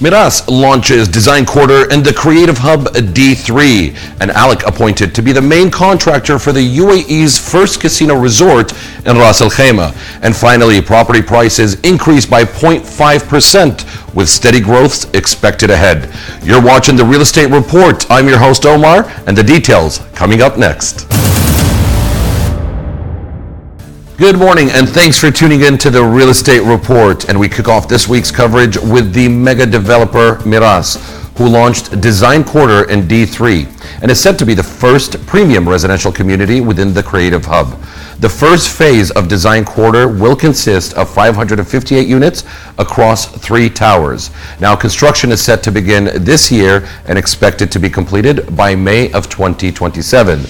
Meraas launches Design Quarter and the Creative Hub D3, and ALEC appointed to be the main contractor for the UAE's first casino resort in Ras Al Khaimah. And finally, property prices increased by 0.5% with steady growth expected ahead. You're watching the Real Estate Report. I'm your host Omar, and the details coming up next. Good morning, and thanks for tuning in to the Real Estate Report. And we kick off this week's coverage with the mega developer Meraas, who launched Design Quarter in D3 and is said to be the first premium residential community within the Creative Hub. The first phase of Design Quarter will consist of 558 units across three towers. Now, construction is set to begin this year and expected to be completed by May of 2027.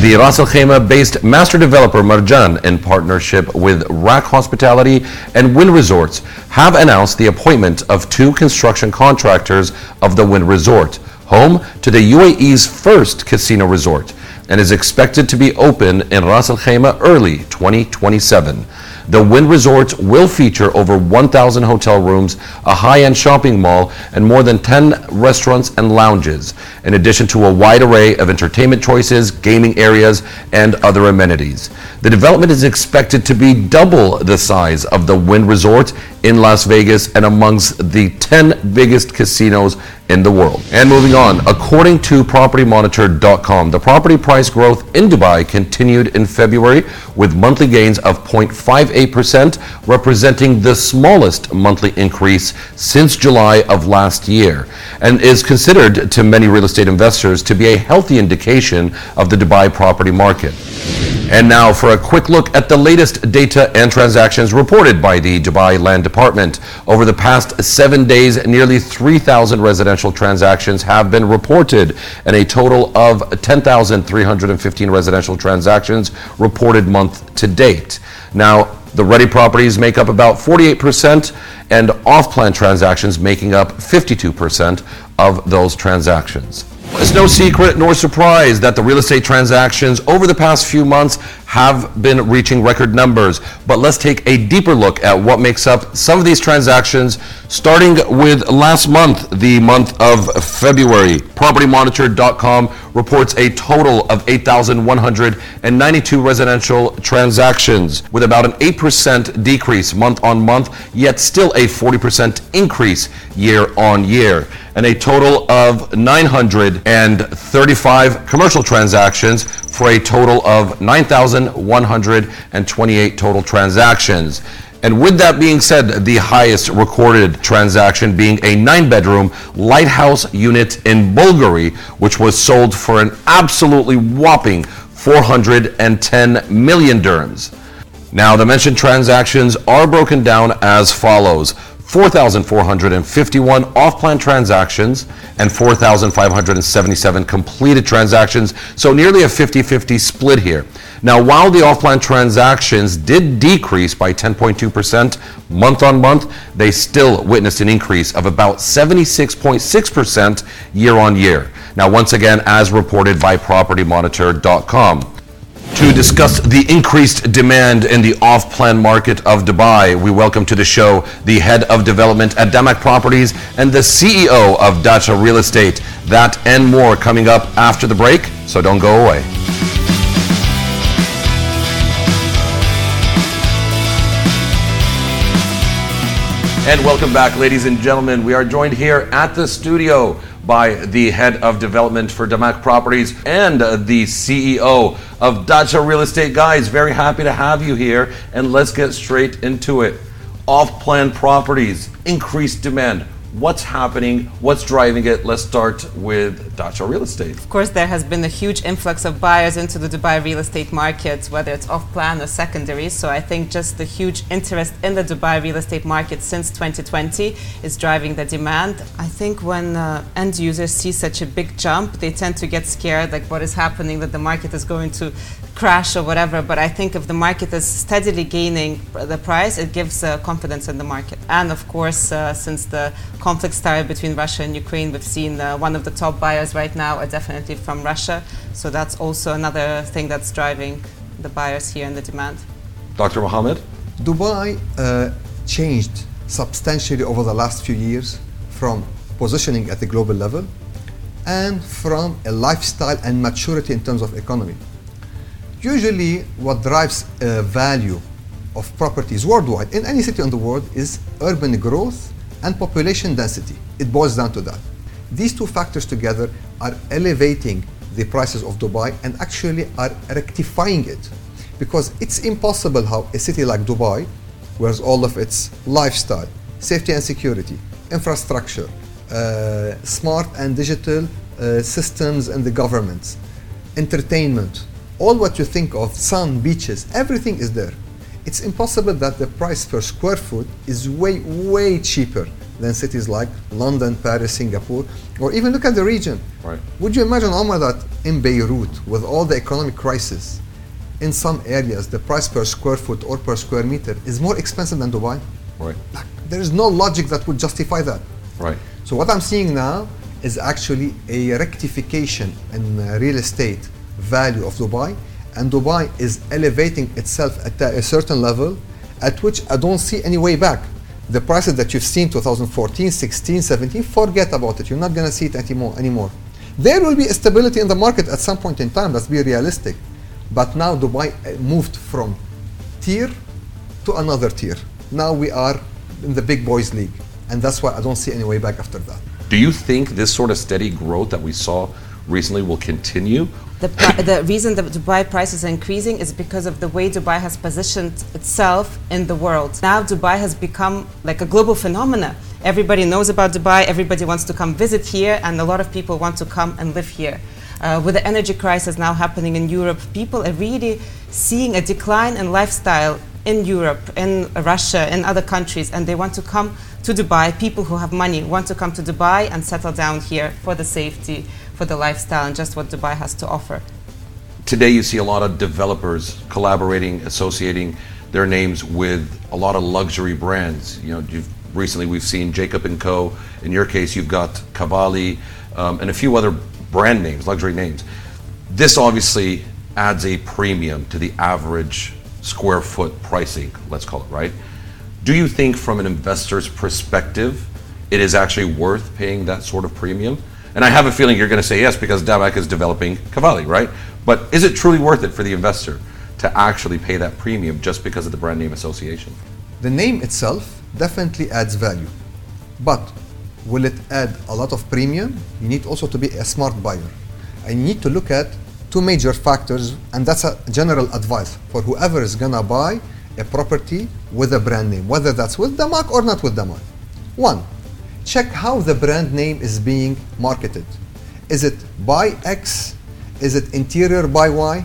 The Ras Al Khaimah based master developer Marjan, in partnership with RAK Hospitality and Wynn Resorts, have announced the appointment of two construction contractors of the Wynn Resort, home to the UAE's first casino resort and is expected to be open in Ras Al Khaimah early 2027. The Wynn Resorts will feature over 1,000 hotel rooms, a high-end shopping mall, and more than 10 restaurants and lounges, in addition to a wide array of entertainment choices, gaming areas, and other amenities. The development is expected to be double the size of the Wynn Resort in Las Vegas and amongst the 10 biggest casinos in the world. And moving on, according to PropertyMonitor.com, the property price growth in Dubai continued in February with monthly gains of 0.58%, representing the smallest monthly increase since July of last year, and is considered to many real estate investors to be a healthy indication of the Dubai property market. And now for a quick look at the latest data and transactions reported by the Dubai Land Department. Over the past seven days, nearly 3,000 residential transactions have been reported, and a total of 10,315 residential transactions reported month to date. Now, the ready properties make up about 48%, and off plan transactions making up 52% of those transactions. It's no secret nor surprise that the real estate transactions over the past few months have been reaching record numbers. But let's take a deeper look at what makes up some of these transactions, starting with last month, the month of February. PropertyMonitor.com reports a total of 8,192 residential transactions, with about an 8% decrease month on month, yet still a 40% increase year on year and a total of 935 commercial transactions for a total of 9,128 total transactions. And with that being said, the highest recorded transaction being a nine bedroom lighthouse unit in Bulgari, which was sold for an absolutely whopping 410 million dirhams. Now, the mentioned transactions are broken down as follows 4,451 off-plan transactions and 4,577 completed transactions, so nearly a 50-50 split here. Now, while the off-plan transactions did decrease by 10.2% month on month, they still witnessed an increase of about 76.6% year on year. Now, once again, as reported by PropertyMonitor.com. To discuss the increased demand in the off-plan market of Dubai, we welcome to the show the head of development at Damac Properties and the CEO of Dacha Real Estate. That and more coming up after the break, so don't go away. And welcome back, ladies and gentlemen. We are joined here at the studio by the head of development for Damac Properties and the CEO of Dacha Real Estate. Guys, very happy to have you here. And let's get straight into it. Off plan properties, increased demand what's happening, what's driving it. Let's start with Dacha Real Estate. Of course, there has been a huge influx of buyers into the Dubai real estate market, whether it's off plan or secondary. So I think just the huge interest in the Dubai real estate market since 2020 is driving the demand. I think when uh, end users see such a big jump, they tend to get scared, like what is happening, that the market is going to crash or whatever. But I think if the market is steadily gaining the price, it gives uh, confidence in the market. And of course, uh, since the conflict started between Russia and Ukraine, we've seen uh, one of the top buyers right now are definitely from Russia. So that's also another thing that's driving the buyers here and the demand. Dr. Mohammed? Dubai uh, changed substantially over the last few years from positioning at the global level and from a lifestyle and maturity in terms of economy. Usually, what drives uh, value of properties worldwide in any city in the world is urban growth and population density. It boils down to that. These two factors together are elevating the prices of Dubai and actually are rectifying it. Because it's impossible how a city like Dubai, where all of its lifestyle, safety and security, infrastructure, uh, smart and digital uh, systems and the governments, entertainment, all what you think of, sun, beaches, everything is there. It's impossible that the price per square foot is way, way cheaper than cities like London, Paris, Singapore, or even look at the region. Right. Would you imagine, Omar, that in Beirut, with all the economic crisis, in some areas the price per square foot or per square meter is more expensive than Dubai? Right. Like, there is no logic that would justify that. Right. So what I'm seeing now is actually a rectification in uh, real estate value of Dubai, and Dubai is elevating itself at a certain level at which I don't see any way back. The prices that you've seen 2014, 16, 17, forget about it. You're not going to see it anymore. anymore. There will be a stability in the market at some point in time. Let's be realistic. But now Dubai uh, moved from tier to another tier. Now we are in the big boys league, and that's why I don't see any way back after that. Do you think this sort of steady growth that we saw recently will continue? The, the reason that Dubai prices are increasing is because of the way Dubai has positioned itself in the world. Now Dubai has become like a global phenomenon. Everybody knows about Dubai, everybody wants to come visit here, and a lot of people want to come and live here. Uh, with the energy crisis now happening in Europe, people are really seeing a decline in lifestyle in Europe, in Russia, in other countries, and they want to come to Dubai. People who have money want to come to Dubai and settle down here for the safety, for the lifestyle, and just what Dubai has to offer. Today, you see a lot of developers collaborating, associating their names with a lot of luxury brands. You know, you've, recently we've seen Jacob and Co. In your case, you've got Cavalli um, and a few other brand names, luxury names. This obviously adds a premium to the average square foot pricing, let's call it, right? Do you think, from an investor's perspective, it is actually worth paying that sort of premium? And I have a feeling you're going to say yes because Damac is developing Cavalli, right? But is it truly worth it for the investor to actually pay that premium just because of the brand name association? The name itself definitely adds value, but will it add a lot of premium? You need also to be a smart buyer. You need to look at two major factors, and that's a general advice for whoever is gonna buy a property with a brand name, whether that's with Damac or not with Damac. One, check how the brand name is being marketed. Is it by X? Is it interior by Y?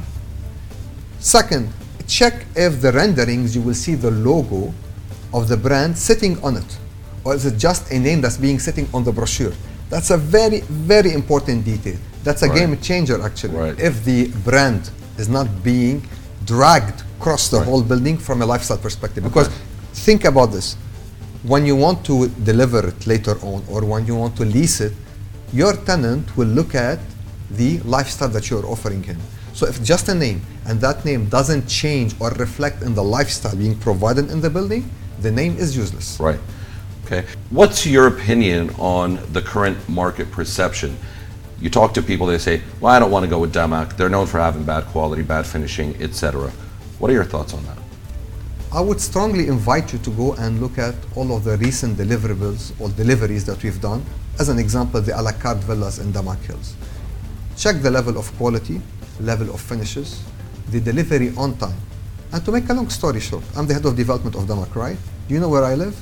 Second, check if the renderings you will see the logo of the brand sitting on it, or is it just a name that's being sitting on the brochure? That's a very, very important detail. That's a Right. game changer actually. Right. If the brand is not being dragged across the Right. whole building from a lifestyle perspective. Because think about this. When you want to deliver it later on or when you want to lease it, your tenant will look at the lifestyle that you're offering him. So if just a name and that name doesn't change or reflect in the lifestyle being provided in the building, the name is useless. Right. Okay. What's your opinion on the current market perception? You talk to people, they say, well, I don't want to go with Damac. They're known for having bad quality, bad finishing, etc. What are your thoughts on that? I would strongly invite you to go and look at all of the recent deliverables or deliveries that we've done. As an example, the a la carte villas in Damac Hills. Check the level of quality, level of finishes, the delivery on time. And to make a long story short, I'm the head of development of Damac, right? Do you know where I live?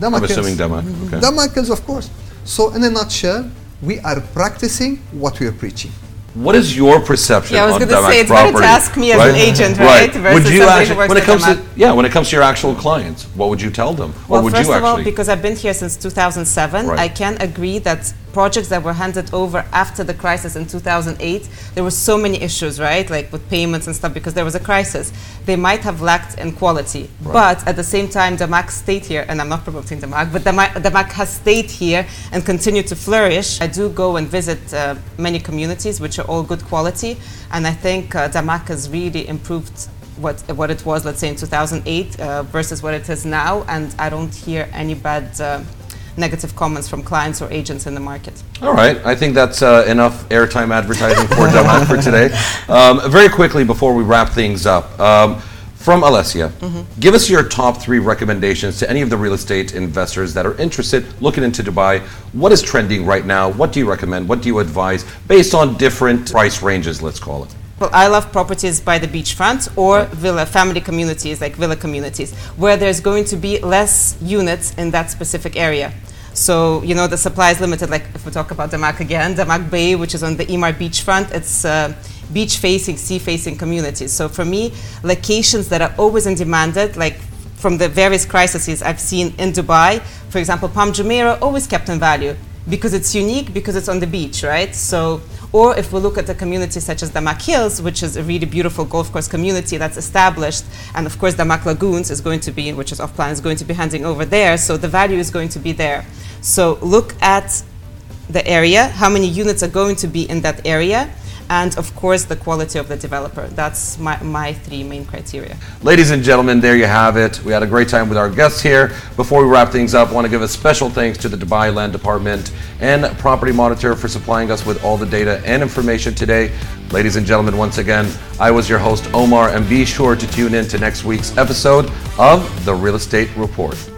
Damac I'm assuming Damac. Okay. Damac Hills, of course. So in a nutshell, we are practicing what we are preaching. What is your perception Yeah, I was on gonna say, it's better to property? ask me as an agent, right, versus Would you actually, when it comes to yeah, when it comes to your actual clients, what would you tell them, or Well, would first you of all, because I've been here since 2007, Right. I can agree that projects that were handed over after the crisis in 2008, there were so many issues, right? Like with payments and stuff, because there was a crisis. They might have lacked in quality. Right. But at the same time, Damac stayed here, and I'm not promoting Damac, but Damac, Damac has stayed here and continued to flourish. I do go and visit uh, many communities, which are all good quality, and I think uh, has really improved what what it was, let's say in 2008 uh, versus what it is now, and I don't hear any bad uh, negative comments from clients or agents in the market. All right, I think that's uh, enough airtime advertising for Damac for today. Um, very quickly before we wrap things up, um, from Alessia, give us your top three recommendations to any of the real estate investors that are interested looking into Dubai. What is trending right now? What do you recommend? What do you advise based on different price ranges, let's call it? I love properties by the beachfront or villa family communities, like villa communities, where there's going to be less units in that specific area. So, you know, the supply is limited. Like if we talk about Damac again, Damac Bay, which is on the Emaar beachfront, it's uh, beach facing, sea facing communities. So for me, locations that are always in demanded, like from the various crises I've seen in Dubai, for example, Palm Jumeirah always kept in value because it's unique, because it's on the beach, right? So, or if we look at a community such as Damac Hills, which is a really beautiful golf course community that's established, and of course the Damac Lagoons is going to be, which is off plan, is going to be handing over there, so the value is going to be there. So look at the area, how many units are going to be in that area, and of course the quality of the developer. That's my, my three main criteria. Ladies and gentlemen, there you have it. We had a great time with our guests here. Before we wrap things up, I want to give a special thanks to the Dubai Land Department and Property Monitor for supplying us with all the data and information today. Ladies and gentlemen, once again, I was your host, Omar, and be sure to tune in to next week's episode of The Real Estate Report.